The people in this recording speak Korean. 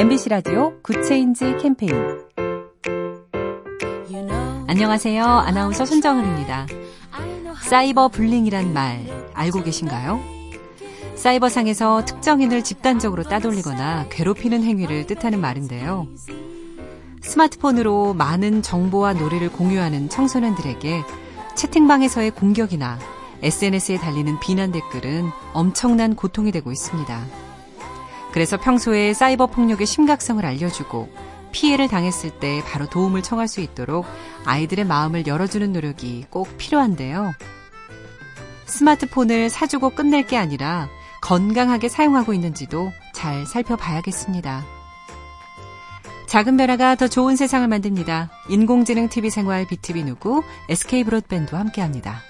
MBC 라디오 good change 캠페인 안녕하세요. 아나운서 손정은입니다. cyber bullying이란 말 알고 계신가요? 사이버상에서 특정인을 집단적으로 따돌리거나 괴롭히는 행위를 뜻하는 말인데요. 스마트폰으로 많은 정보와 놀이를 공유하는 청소년들에게 채팅방에서의 공격이나 SNS에 달리는 비난 댓글은 엄청난 고통이 되고 있습니다. 그래서 평소에 사이버 폭력의 심각성을 알려주고 피해를 당했을 때 바로 도움을 청할 수 있도록 아이들의 마음을 열어주는 노력이 꼭 필요한데요. 스마트폰을 사주고 끝낼 게 아니라 건강하게 사용하고 있는지도 잘 살펴봐야겠습니다. 작은 변화가 더 좋은 세상을 만듭니다. 인공지능 TV 생활 BTV 누구 SK 브로드밴드와 함께합니다.